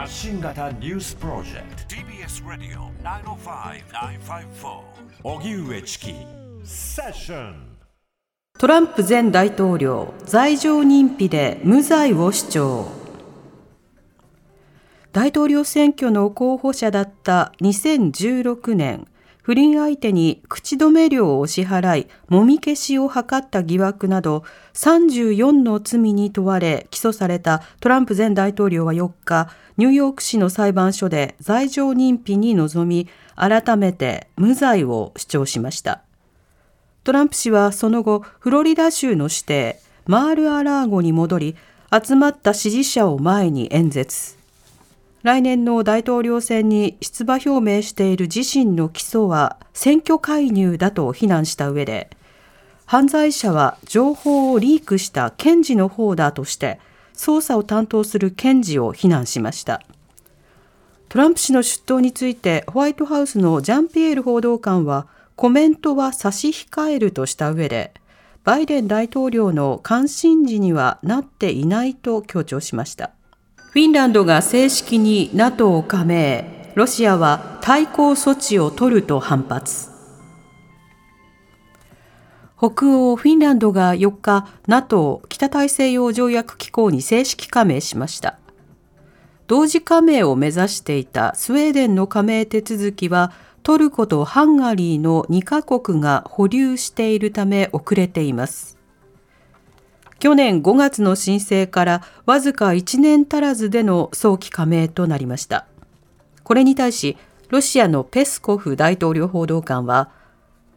発信型ニュースプロジェクト。TBS ラディオ905-954おぎゅうえちきセッショントランプ前大統領罪状認否で無罪を主張。大統領選挙の候補者だった2016年不倫相手に口止め料を支払い、もみ消しを図った疑惑など34の罪に問われ起訴されたトランプ前大統領は4日、ニューヨーク市の裁判所で罪状認否に臨み、改めて無罪を主張しました。トランプ氏はその後、フロリダ州の指定、マール・ア・ラーゴに戻り、集まった支持者を前に演説。来年の大統領選に出馬表明している自身の起訴は選挙介入だと非難した上で、犯罪者は情報をリークした検事の方だとして、捜査を担当する検事を非難しました。トランプ氏の出頭についてホワイトハウスのジャンピエール報道官はコメントは差し控えるとした上で、バイデン大統領の関心事にはなっていないと強調しました。フィンランドが正式に NATO 加盟、ロシアは対抗措置を取ると反発。北欧フィンランドが4日 NATO 北大西洋条約機構に正式加盟しました。同時加盟を目指していたスウェーデンの加盟手続きはトルコとハンガリーの2カ国が保留しているため遅れています。去年5月の申請からわずか1年足らずでの早期加盟となりました。これに対し、ロシアのペスコフ大統領報道官は、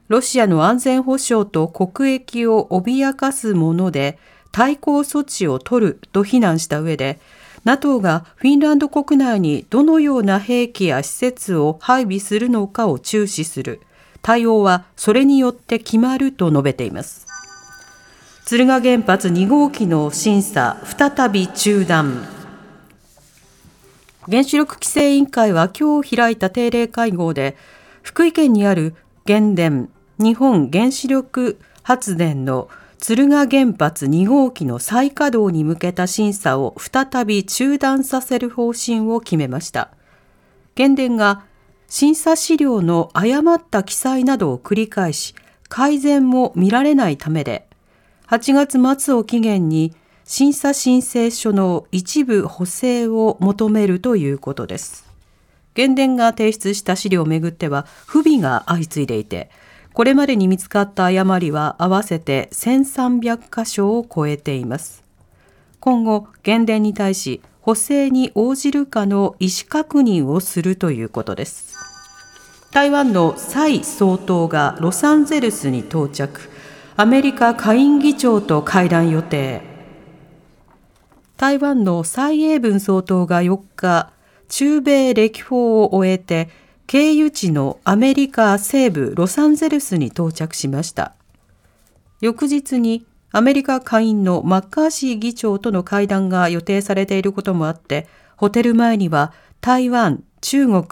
ロシアの安全保障と国益を脅かすもので対抗措置を取ると非難した上で、NATO がフィンランド国内にどのような兵器や施設を配備するのかを注視する。対応はそれによって決まると述べています。敦賀原発2号機の審査再び中断。原子力規制委員会は今日開いた定例会合で福井県にある原電日本原子力発電の敦賀原発2号機の再稼働に向けた審査を再び中断させる方針を決めました。原電が審査資料の誤った記載などを繰り返し改善も見られないためで8月末を期限に審査申請書の一部補正を求めるということです。原電が提出した資料をめぐっては不備が相次いでいて、これまでに見つかった誤りは合わせて1300箇所を超えています。今後、原電に対し補正に応じるかの意思確認をするということです。台湾の蔡総統がロサンゼルスに到着。アメリカ下院議長と会談予定。台湾の蔡英文総統が4日中米歴訪を終えて経由地のアメリカ西部ロサンゼルスに到着しました。翌日にアメリカ下院のマッカーシー議長との会談が予定されていることもあってホテル前には台湾中国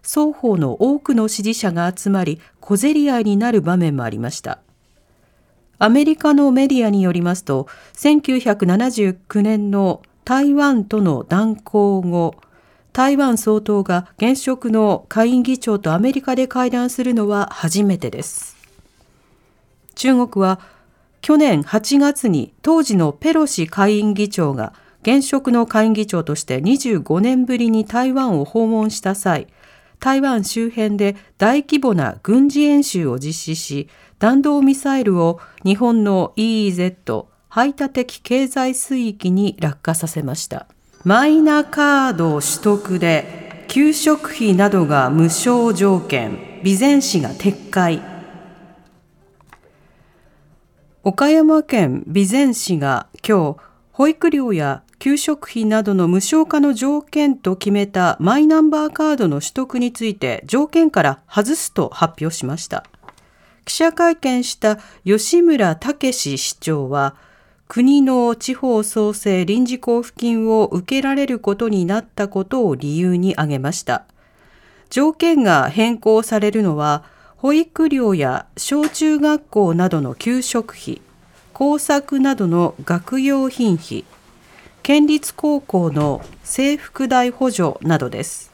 双方の多くの支持者が集まり小競り合いになる場面もありました。アメリカのメディアによりますと、1979年の台湾との断交後、台湾総統が現職の下院議長とアメリカで会談するのは初めてです。中国は去年8月に当時のペロシ下院議長が現職の下院議長として25年ぶりに台湾を訪問した際、台湾周辺で大規模な軍事演習を実施し、弾道ミサイルを日本の EEZ 排他的経済水域に落下させました。マイナカード取得で給食費などが無償条件、備前市が撤回。岡山県備前市が今日、保育料や給食費などの無償化の条件と決めたマイナンバーカードの取得について条件から外すと発表しました。記者会見した吉村武市長は、国の地方創生臨時交付金を受けられることになったことを理由に挙げました。条件が変更されるのは、保育料や小中学校などの給食費、工作などの学用品費、県立高校の制服代補助などです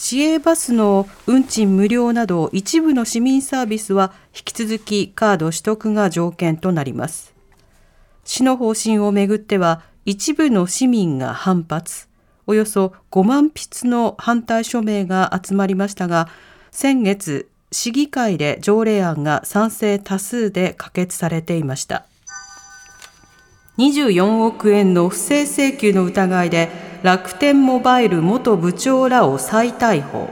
市営バスの運賃無料など一部の市民サービスは引き続きカード取得が条件となります。市の方針をめぐっては一部の市民が反発。およそ5万筆の反対署名が集まりましたが先月市議会で条例案が賛成多数で可決されていました。24億円の不正請求の疑いで楽天モバイル元部長らを再逮捕。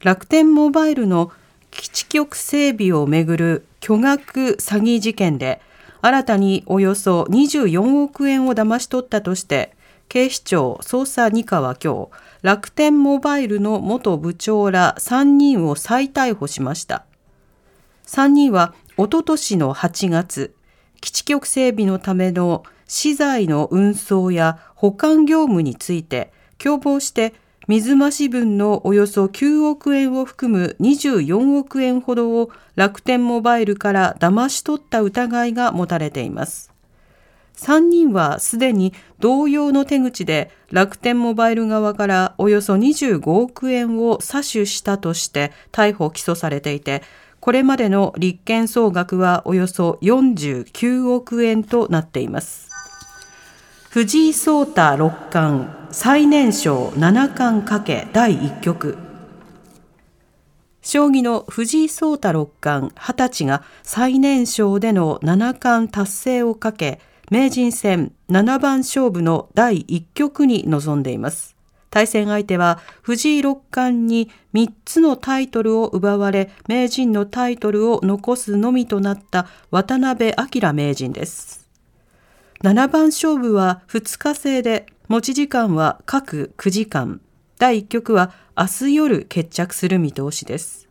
楽天モバイルの基地局整備をめぐる巨額詐欺事件で新たにおよそ24億円を騙し取ったとして警視庁捜査2課は今日楽天モバイルの元部長ら3人を再逮捕しました。3人はおととしの8月基地局整備のための資材の運送や保管業務について共謀して水増し分のおよそ9億円を含む24億円ほどを楽天モバイルから騙し取った疑いが持たれています。3人はすでに同様の手口で楽天モバイル側からおよそ25億円を詐取したとして逮捕・起訴されていて、これまでの立件総額はおよそ49億円となっています。藤井聡太六冠最年少七冠かけ第1局将棋の藤井聡太六冠20歳が最年少での七冠達成をかけ名人戦七番勝負の第1局に臨んでいます対戦相手は藤井六冠に3つのタイトルを奪われ名人のタイトルを残すのみとなった渡辺明名人です。7番勝負は2日制で持ち時間は各9時間。第1局は明日夜決着する見通しです。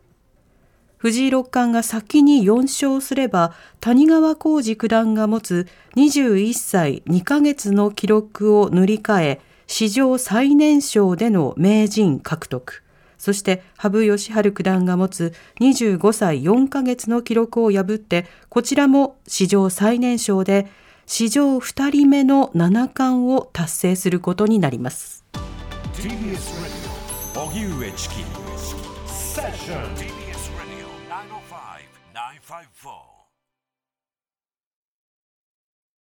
藤井六冠が先に4勝すれば谷川浩司九段が持つ21歳2ヶ月の記録を塗り替え史上最年少での名人獲得。そして羽生善治九段が持つ25歳4ヶ月の記録を破って、こちらも史上最年少で史上2人目の七冠を達成することになります。